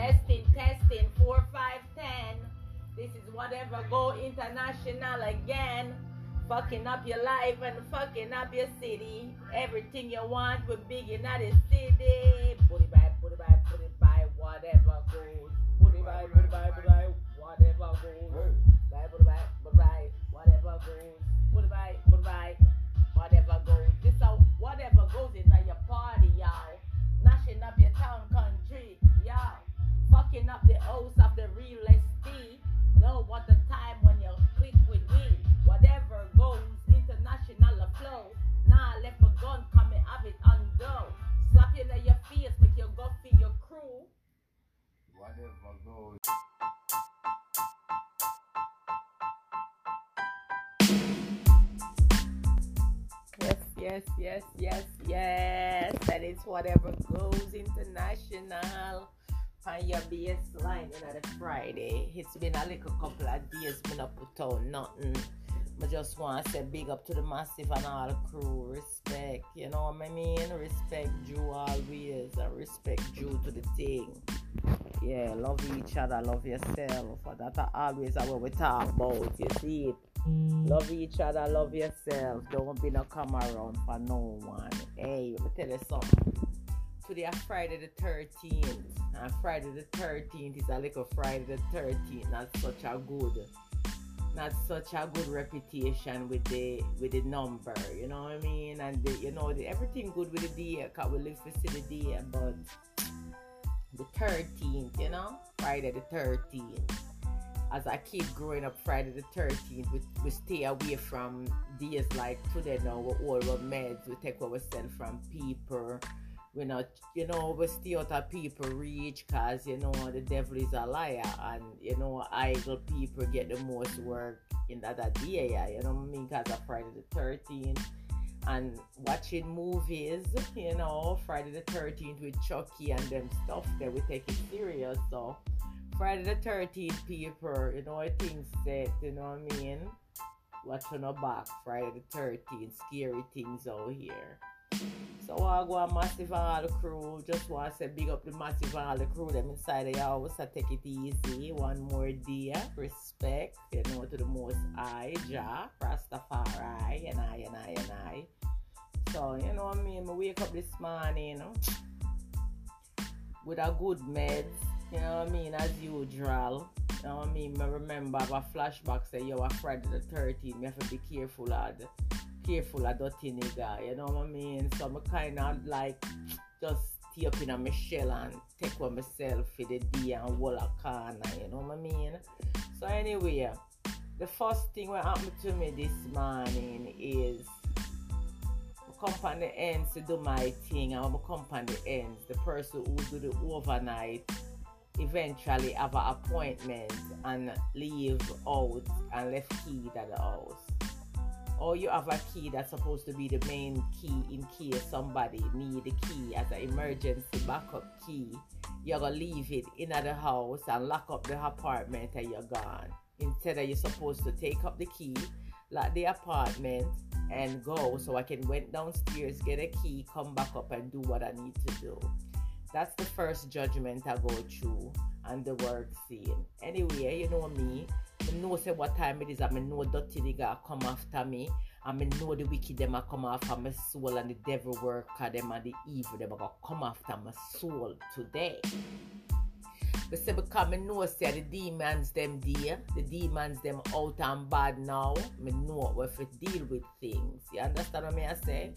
Testing, testing, four, five, ten. This is whatever go international again. Fucking up your life and fucking up your city. Everything you want with big in the city. It by, it by, it by, whatever goes. It by, it by, it by, whatever goes. Whatever goes. Yes, yes, yes, yes, yes. That is whatever goes international. On your baseline in the Friday. It's been a little couple of days, been up put out nothing. I just want to say big up to the massive and all crew. Respect, you know what I mean? Respect you always and respect you to the thing. Yeah, love each other, love yourself. That are always what we talk about. You see it? Love each other, love yourself. Don't be no come around for no one. Hey, let me tell you something. Today is Friday the 13th. And Friday the 13th is a little Friday the 13th. Not such a good not such a good reputation with the with the number, you know what I mean? And the, you know the, everything good with the day, cause we live for the day, but the 13th, you know, Friday the 13th. As I keep growing up, Friday the 13th, we, we stay away from days like today now, we all our meds, we take what we send from people. We not, you know, we stay out of people reach because, you know, the devil is a liar and, you know, idle people get the most work in that, that day, yeah, you know what I mean? Because of Friday the 13th and watching movies, you know, Friday the 13th with Chucky and them stuff that we take it serious. So, Friday the 13th, people, you know, things set, you know what I mean? Watching our back, Friday the 13th, scary things out here. So I go a massive all the crew. Just want to say big up the massive all the crew them inside the house. I take it easy. One more day. Respect, you know, to the most high, Jah, Rastafari, and I, and I, and I. So, you know what I mean? I wake up this morning, you know, with a good meds, you know what I mean, as usual. You know what I mean? I remember I have a flashback say, yo, a Friday the 13th, me have to be careful, lad careful of dirty nigga, you know what I mean? So I'm kind of like just stay up in a my shell and take one myself for the day and hold a corner, you know what I mean? So anyway, the first thing that happened to me this morning is I come on the ends to do my thing and on the ends, the person who do the overnight eventually have an appointment and leave out and left key at the house or you have a key that's supposed to be the main key in case somebody need the key as an emergency backup key. You're gonna leave it in the house and lock up the apartment and you're gone. Instead of you're supposed to take up the key lock the apartment and go so i can went downstairs get a key come back up and do what i need to do. That's the first judgment i go through and the work scene anyway you know me I know say what time it is. I know dirty nigga come after me. I know the wicked them a come after my soul and the devil worker them and the evil them a go come after my soul today. But say because I know say the demons them there, the demons them out and bad now. I know what to deal with things. You understand what I say?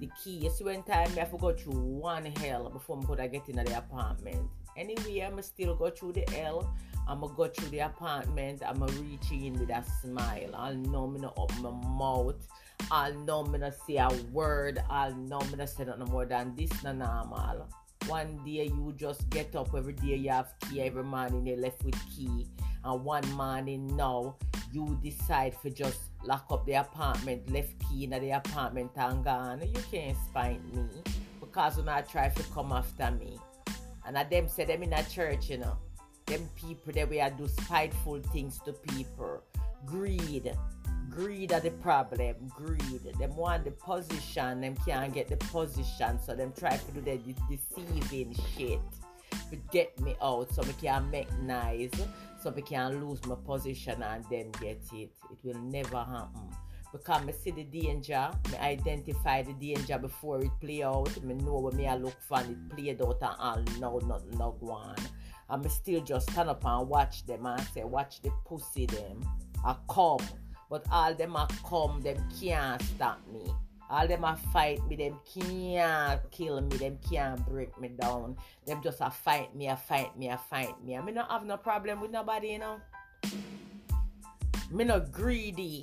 The key is when time I have to go through one hell before I could get into the apartment. Anyway, I'ma still go through the hell. I'm gonna go through the apartment. I'm gonna reach in with a smile. I'll know me open my mouth. I'll know me say a word. I'll know me say nothing more than this no normal. One day you just get up every day you have key every morning you left with key. And one morning now you decide for just lock up the apartment, left key in the apartment and gone. You can't find me. Because when I try to come after me. And I them say them in a church, you know them people that we are do spiteful things to people. Greed. Greed are the problem. Greed. Them want the position, them can't get the position, so them try to do the de- deceiving shit. to get me out so me can make nice, so me can lose my position and then get it. It will never happen. Because me see the danger, me identify the danger before it play out. Me know what me I look for and it played out and all now nothing no go on. Me still just stand up and watch them and say, watch the pussy them. I come. But all them a come, them can't stop me. All them a fight me, them can't kill me, them can't break me down. Them just a fight me, a fight me, a fight me. I me not have no problem with nobody, you know. Me not greedy.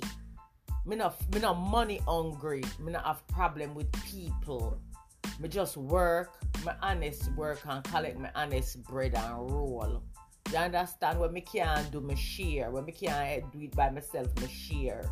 Me not me not money hungry. Me not have problem with people. Me just work, my honest work and collect my honest bread and roll. You understand? When me can't do me share, when me can't do it by myself, me share.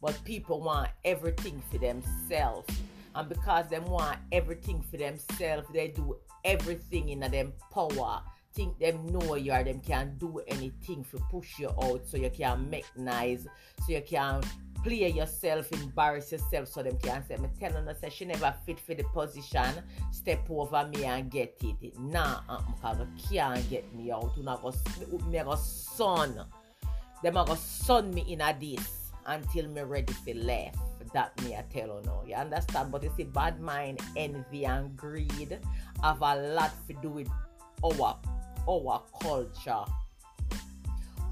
But people want everything for themselves. And because them want everything for themselves, they do everything in them power. Think them know you are them can do anything to push you out so you can make nice, so you can play yourself, embarrass yourself so them can say, me telling her say she never fit for the position, step over me and get it. Nah, uh, because you can't get me out. You not go, me go son. Them a go son me in a this until me ready for left. That me I tell you now. You understand? But you see, bad mind, envy and greed have a lot to do with our our culture.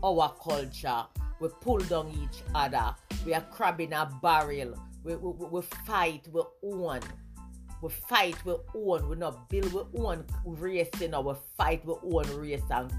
Our culture. We pull down each other. We are crabbing a barrel. We, we, we, fight, we own. We fight, we own. We not build, we own racing or we fight, we own race. And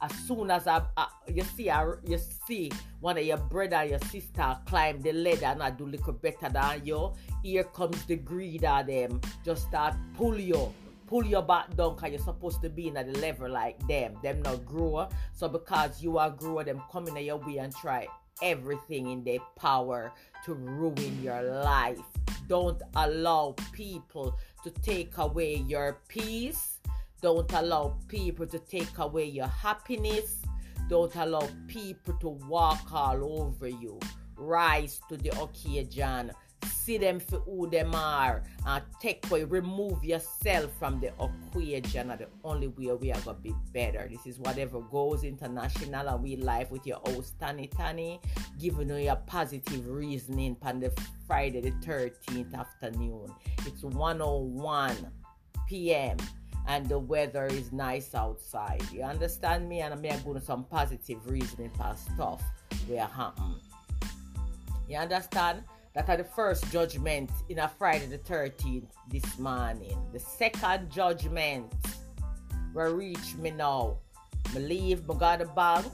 as soon as I, I you see I, you see one of your brother your sister climb the ladder and I do little better than you, here comes the greed of them. Just start pull you pull your back down because you're supposed to be in at the level like them. Them not grow. So because you are grower, them coming in your way and try everything in their power to ruin your life. Don't allow people to take away your peace. Don't allow people to take away your happiness. Don't allow people to walk all over you. Rise to the occasion see them for who them are and take away, remove yourself from the equation are the only way we are gonna be better. This is whatever goes international and we live with your host Tani Tani, giving you your positive reasoning on the Friday the 13th afternoon. It's 101 p.m. and the weather is nice outside. You understand me? And I'm going to some positive reasoning for stuff where happen. You understand? That are the first judgment in a Friday the 13th this morning. The second judgment will reach me now. Me leave, me go to the bank,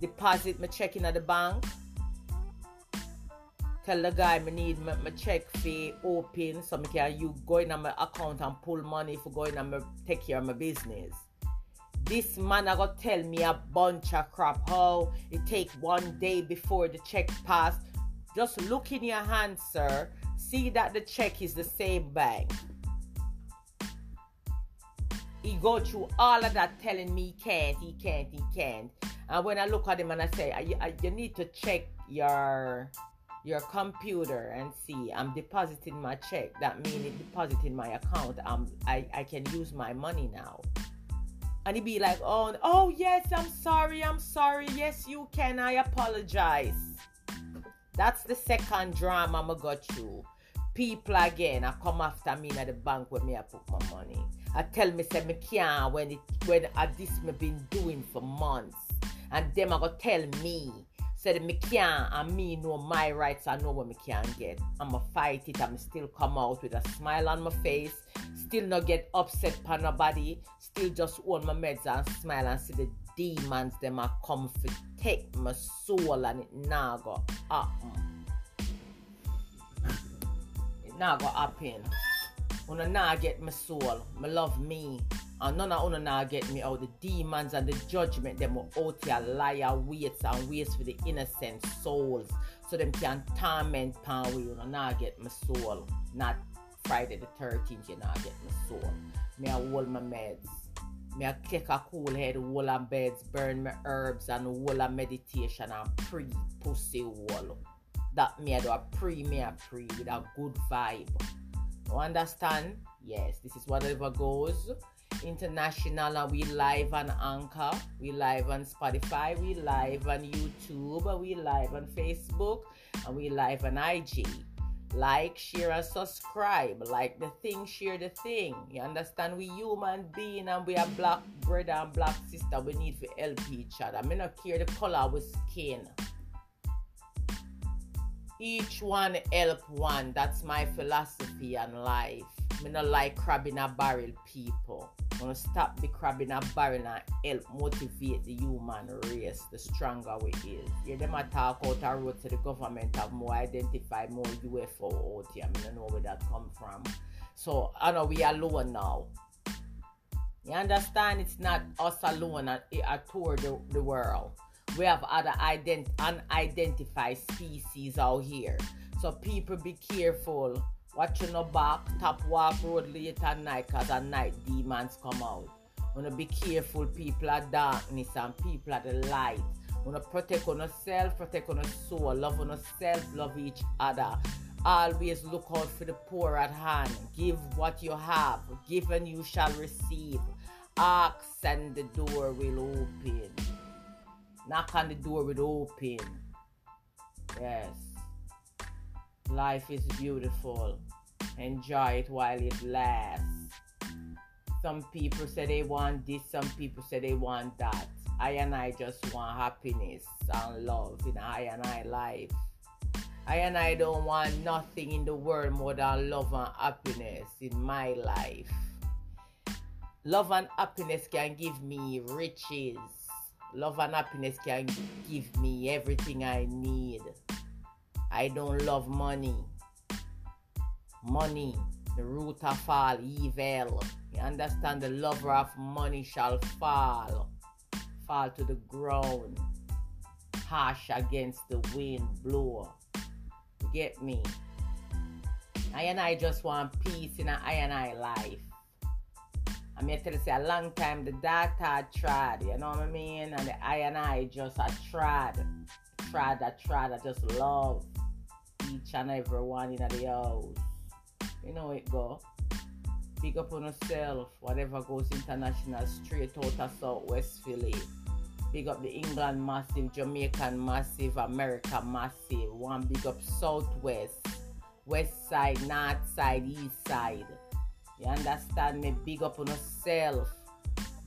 deposit my check in at the bank, tell the guy me need my, my check fee open so me can you go in on my account and pull money for going and take care of my business. This man I got tell me a bunch of crap. How it take one day before the check pass. Just look in your hand, sir. See that the check is the same bank. He go through all of that telling me he can't, he can't, he can't. And when I look at him and I say, I, I, you need to check your your computer and see I'm depositing my check. That means it depositing my account. Um, I, I can use my money now and he'd be like, "Oh, oh yes, I'm sorry, I'm sorry. Yes, you can. I apologize." That's the second drama I got through. People again, I come after me at the bank where me I put my money. I tell me say me can't when it when I this me been doing for months, and them I go tell me said me can't and me know my rights I know what me can get. I'ma fight it, I'ma still come out with a smile on my face, still not get upset by nobody, still just hold my meds and smile and see the demons them a come for take my soul and it now go happen. It now go happen. Una now get my soul, my love me, and none of una now get me out. The demons and the judgment them will out here liar waits and waits for the innocent souls. So them can torment pan we una now get my soul. Not Friday the 13th, you now get my soul. Me I hold my meds. Me I take a cool head, hold on beds, burn my herbs and hold on meditation and pre pussy wall. That me I do a pre me a pre with a good vibe. You understand? Yes, this is whatever goes International and we live on Anchor, we live on Spotify, we live on YouTube, we live on Facebook, and we live on IG. Like, share, and subscribe. Like the thing, share the thing. You understand? We human being and we are black brother and black sister. We need to help each other. I mean, not care the color of skin. Each one help one. That's my philosophy and life. Me not like crabbing a barrel people. I'm gonna stop the crabbing a barrel and help motivate the human race, the stronger we is. Yeah, them talk out a road to the government have more identify more UFO out here. I don't know where that come from. So I know we are alone now. You understand? It's not us alone at tour the, the world. We have other ident- unidentified species out here. So people be careful Watching your back, top walk road late at night cause at night demons come out. Wanna be careful, people are darkness and people are the light. Wanna protect on yourself, protect on your soul, love on yourself, love each other. Always look out for the poor at hand. Give what you have. Give and you shall receive. Ask and the door will open. Knock on the door will open. Yes. Life is beautiful. Enjoy it while it lasts. Some people say they want this, some people say they want that. I and I just want happiness and love in I and I life. I and I don't want nothing in the world more than love and happiness in my life. Love and happiness can give me riches. Love and happiness can give me everything I need. I don't love money. Money, the root of all evil. You understand? The lover of money shall fall, fall to the ground, harsh against the wind, blow. Get me? I and I just want peace in a I and I life. I'm here to say a long time the data tried, you know what I mean? And the I and I just I tried, tried, I tried, I just love each and every one in the house. You know it go. Big up on yourself, whatever goes international, straight out of Southwest Philly. Big up the England massive, Jamaican massive, America massive. One big up Southwest, West side, North side, East side. You understand me? Big up on yourself.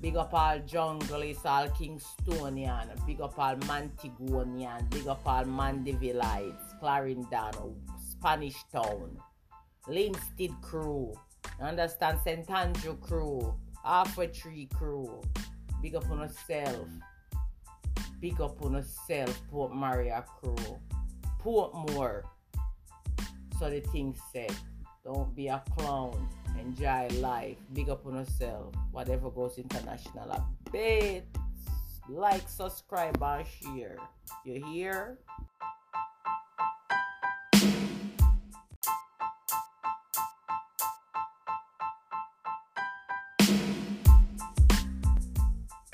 Big up all junglists, all Kingstonian. Big up all Montegonian. Big up all Mandevilleite, Clarendon, Spanish Town. Linstead crew. Understand? St. Andrew crew. Halfway Tree crew. Big up on yourself. Big up on yourself, Port Maria crew. Portmore. So the thing said. Don't be a clown. Enjoy life. Big up on yourself. Whatever goes international. a bit. Like, subscribe, and share. You hear?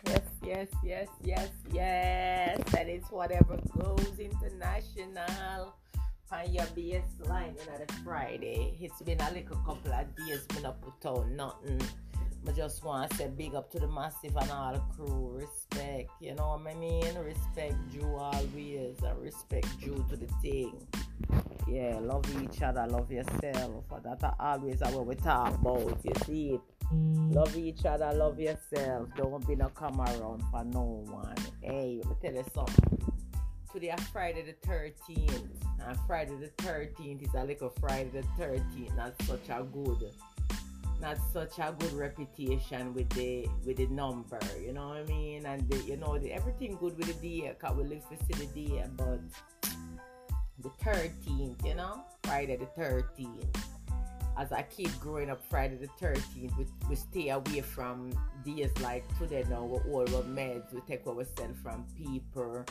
Yes, yes, yes, yes, yes. That is whatever goes international on your baseline you know, Friday. It's been a little couple of days, been up put out nothing. I just want to say big up to the massive and all the crew. Respect, you know what I mean? Respect you always and respect you to the thing. Yeah, love each other, love yourself. That always what we talk about, you see it. Love each other, love yourself. Don't be no come around for no one. Hey, let me tell you something. Today is Friday the 13th. And Friday the 13th is a little Friday the 13th. Not such a good not such a good reputation with the with the number, you know what I mean? And the, you know the, everything good with the day, cause we live for the day, but the 13th, you know, Friday the 13th as I keep growing up Friday the 13th, we, we stay away from days like today now, we all our meds, we take what we send from people.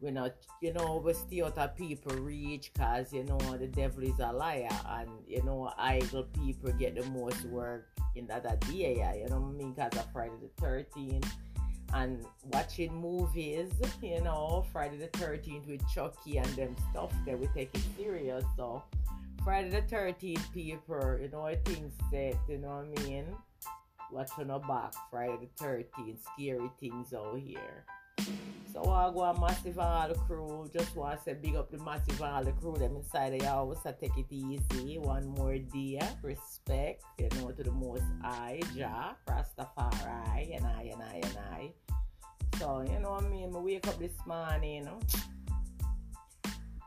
We not, you know, we stay out of people reach because, you know, the devil is a liar and, you know, idle people get the most work in that, that day, you know what I mean? Because of Friday the 13th and watching movies, you know, Friday the 13th with Chucky and them stuff that we take it serious. So, Friday the 13th, people, you know, things set, you know what I mean? watching our back. Friday the 13th, scary things out here. So I go a massive all crew. Just want to say big up the massive all the crew. Them inside the house. I take it easy. One more day. Respect. You know to the most high. Jah. Rastafari. And I and I and I. So you know what I mean. I wake up this morning. You know,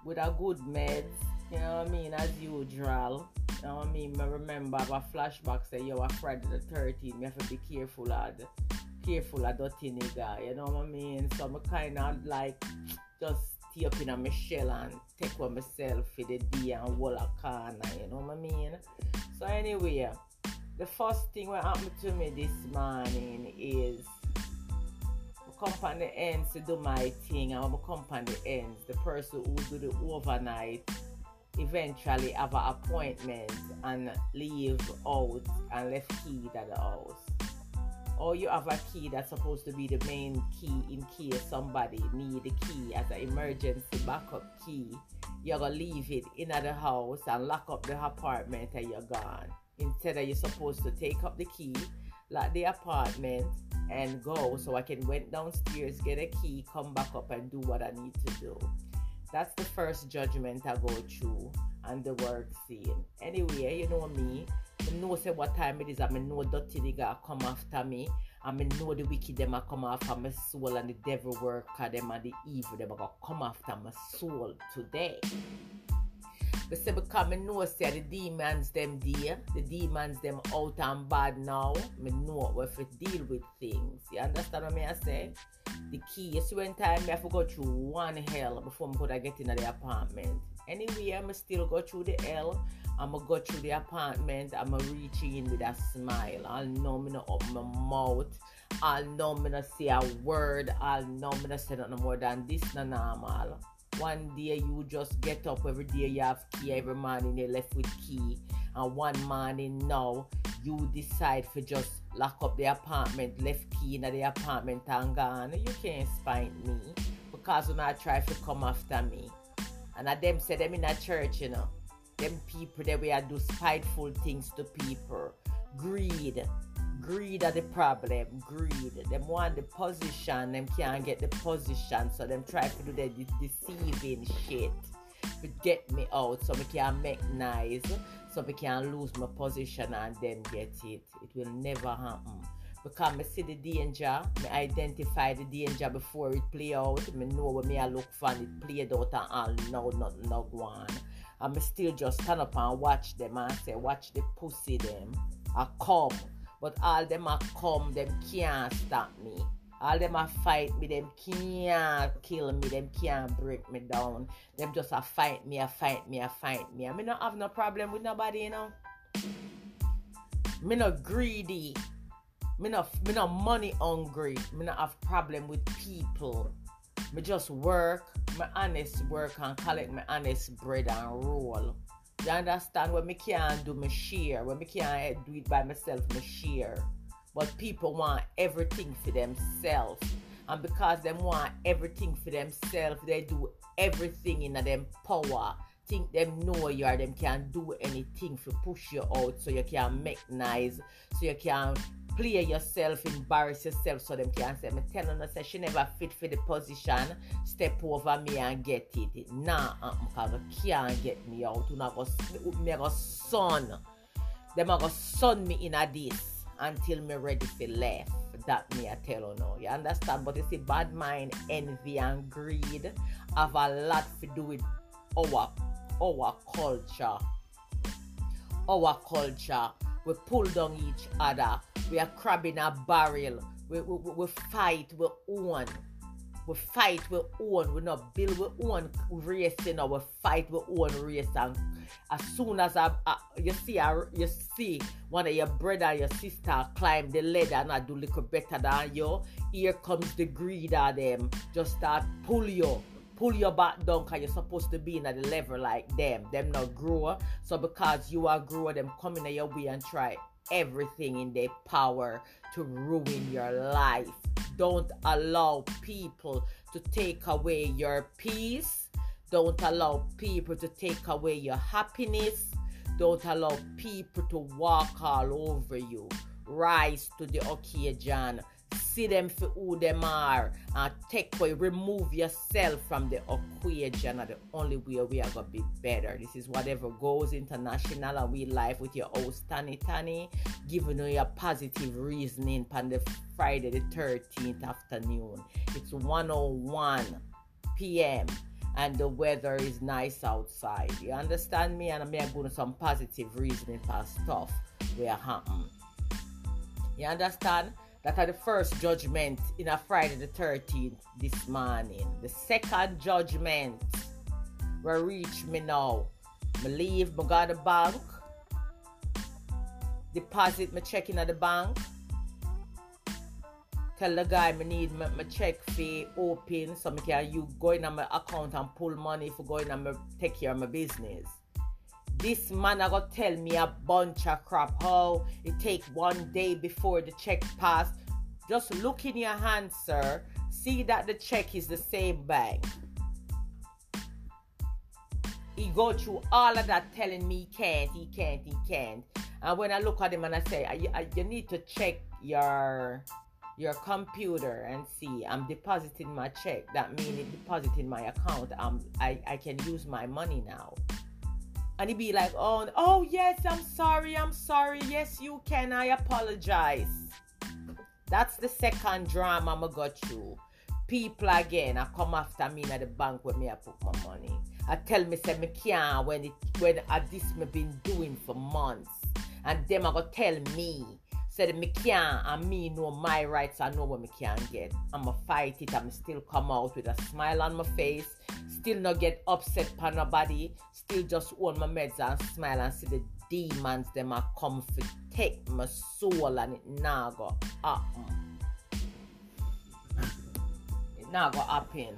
with a good meds. You know what I mean. As usual. You know what I mean? I remember I have a flashback say, yo, a Friday the 13th, we have to be careful, lad careful dirty nigga, you know what I mean? So I'm kind of like just stay up in a my shell and take with myself for the day and hold a corner, you know what I mean? So anyway, the first thing that happened to me this morning is on the ends to do my thing and on the ends. The person who do the overnight eventually have an appointment and leave out and left key at the house or you have a key that's supposed to be the main key in case somebody need the key as an emergency backup key. You're gonna leave it in the house and lock up the apartment and you're gone. Instead of you're supposed to take up the key lock the apartment and go so i can went downstairs get a key come back up and do what i need to do. That's the first judgment i go through and the work scene. Anyway you know me I know say what time it is. I know dirty nigga come after me. I know the wicked them a come after my soul and the devil worker them and the evil them a come after my soul today. But say because I know say the demons them there, the demons them out and bad now. I know what to deal with things. You understand what I say? The key is when time I have to go through one hell before I could get into the apartment. Anyway, I'ma still go through the hell I'ma go through the apartment, I'ma reach in with a smile. I'll know me not open my mouth. I'll know me not say a word. I'll know me not say nothing more than this no normal. One day you just get up every day you have key every morning you left with key. And one morning now you decide for just lock up the apartment, left key in the apartment and gone. You can't find me because when I try to come after me. And I them say them in a church, you know them people that we are do spiteful things to people. Greed. Greed are the problem. Greed. Them want the position, them can't get the position, so them try to do the deceiving shit to get me out so we can make nice, so we can lose my position and then get it. It will never happen. Because I see the danger, I identify the danger before it play out. I know what me I look for and it played out and all know nothing no go on. I'm still just stand up and watch them and say, watch the pussy them. I come. But all them a come, them can't stop me. All them a fight me, them can't kill me, them can't break me down. Them just a fight me, a fight me, a fight me. I mean, not have no problem with nobody, you know. Me not greedy. Me not, me not money hungry. Me not have problem with people. Me just work, my honest work and collect my honest bread and roll. You understand? When me can't do me share, when me can't do it by myself, me share. But people want everything for themselves. And because they want everything for themselves, they do everything in them power. Think them know you are them can do anything to push you out so you can make nice, so you can play yourself, embarrass yourself so them can say, me telling her say she never fit for the position, step over me and get it. Nah, uh-uh, because you can't get me out. You not go, me go son. Them go son me in a this until me ready for left. That me I tell you now. You understand? But you see, bad mind, envy and greed have a lot to do with our our culture. Our culture. We pull down each other we are crabbing a barrel. We, we, we, we fight, we own. We fight, we own. We not build, we own racing or we fight, we own race. And as soon as I, I you see I, you see one of your brother your sister climb the ladder and I do little better than you, here comes the greed of them. Just start pull you pull your back down because you're supposed to be in at the level like them. Them not grow. So because you are grower, them coming in your way and try everything in their power to ruin your life. Don't allow people to take away your peace. Don't allow people to take away your happiness. Don't allow people to walk all over you. rise to the occasion. See them for who them are and take away, remove yourself from the equation. And the only way we are gonna be better. This is whatever goes international and we live with your host Tani Tani, giving you your positive reasoning on the Friday the 13th afternoon. It's 101 p.m and the weather is nice outside. You understand me? And I'm going to some positive reasoning for stuff where happen. You understand? That are the first judgment in a Friday the 13th this morning. The second judgment will reach me now. Me leave, me go to the bank, deposit my check in at the bank, tell the guy me need my, my check fee open so me can you go in on my account and pull money for going and take care of my business. This man I got tell me a bunch of crap how it take one day before the check pass. Just look in your hand, sir. See that the check is the same bank. He go through all of that telling me he can't, he can't, he can't. And when I look at him and I say, I, I, you need to check your your computer and see I'm depositing my check. That means it depositing my account. Um, I, I can use my money now. And he'd be like, oh, oh yes, I'm sorry, I'm sorry. Yes, you can. I apologize. That's the second drama I'm got through. People again, I come after me at the bank where me I put my money. I tell me say me can't when it when I this me been doing for months. And them I go tell me said me can't and me know my rights I know what me can get. I'ma fight it, I'ma still come out with a smile on my face, still not get upset by nobody, still just hold my meds and smile and see the demons them a come for take my soul and it now go happen. It now go happen.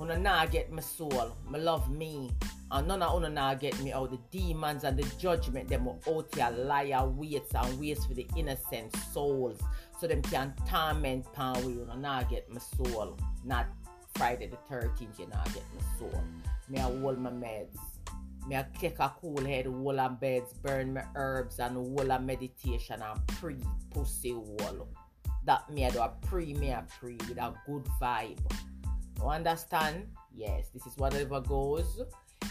Una now get my soul, my love me, and none of una now get me out. The demons and the judgment them will out here liar waits and waits for the innocent souls. So them can torment pan we una now get my soul. Not Friday the 13th, you now get my soul. Me I hold my meds. Me I take a cool head, hold of beds, burn my herbs and hold of meditation and pre pussy wall. That me I do a pre me a pre with a good vibe. You understand? Yes, this is whatever goes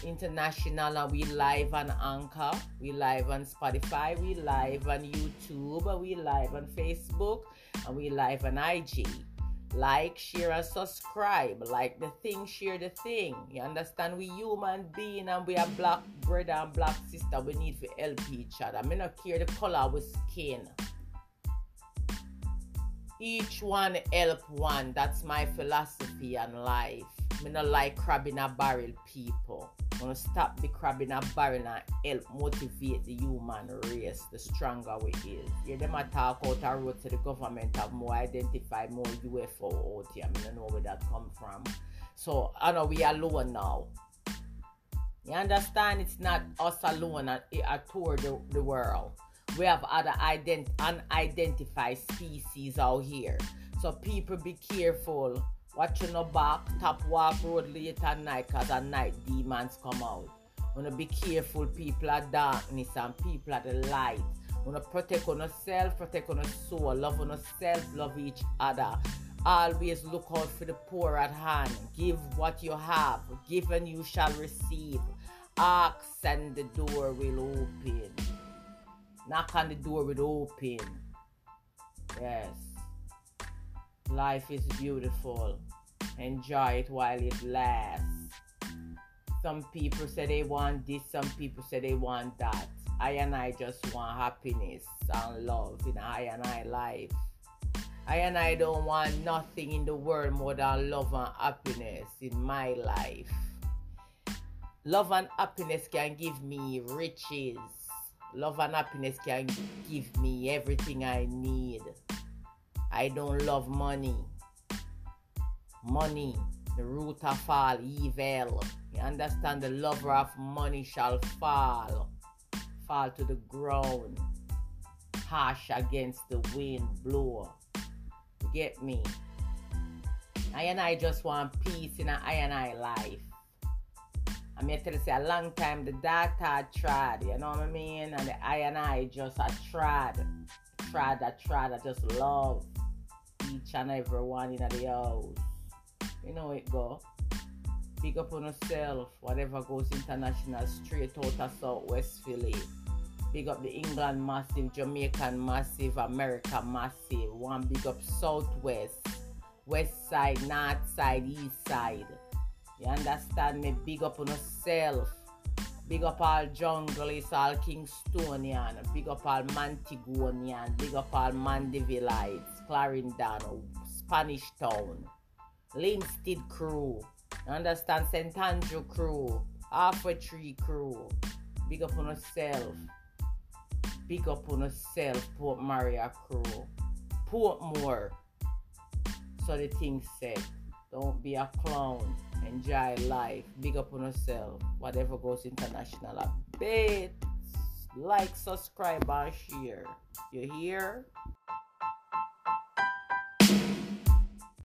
international we live on Anchor, we live on Spotify, we live on YouTube, we live on Facebook, and we live on IG. Like, share, and subscribe. Like the thing, share the thing. You understand? We human being and we are black brother and black sister. We need to help each other. I not care the color of skin. Each one help one. That's my philosophy and life. Me not like crab in a barrel people. Gonna stop the crab in a barrel and help motivate the human race, the stronger we is. Yeah, them a talk out a road to the government have more identify more UFO out here. I don't know where that come from. So I know we are alone now. You understand? It's not us alone at, eh, at tour the, the world. We have other ident- unidentified species out here. So people be careful Watching your back, top walk road late at night cause at night demons come out. Wanna be careful, people are darkness and people are the light. Wanna protect on yourself, protect on your soul, love on yourself, love each other. Always look out for the poor at hand. Give what you have. Give and you shall receive. Ask and the door will open. Knock on the door will open. Yes. Life is beautiful. Enjoy it while it lasts. Some people say they want this, some people say they want that. I and I just want happiness and love in I and I life. I and I don't want nothing in the world more than love and happiness in my life. Love and happiness can give me riches. Love and happiness can give me everything I need. I don't love money. Money, the root of all evil. You understand? The lover of money shall fall, fall to the ground, harsh against the wind, blow. Get me? I and I just want peace in I and I life. I'm here to say a long time the doctor tried, you know what I mean? And the I and I just a tried tried, a trad, I just love each and every one in the house. You know it go. Big up on yourself, whatever goes international, straight out of Southwest Philly. Big up the England massive, Jamaican massive, America massive. One big up Southwest, West side, North side, East side. You understand me? Big up on yourself. Big up all junglists, all Kingstonian. Big up all Montegonian. Big up all Mandevilleite, Clarendon, Spanish Town, Linstead crew. Understand? St. Andrew crew, Halfway Tree crew. Big up on yourself. Big up on yourself, Port Maria crew. Portmore. So the thing said, don't be a clown. Enjoy life. Big up on yourself. Whatever goes international. I bet. Like, subscribe, and share. You hear?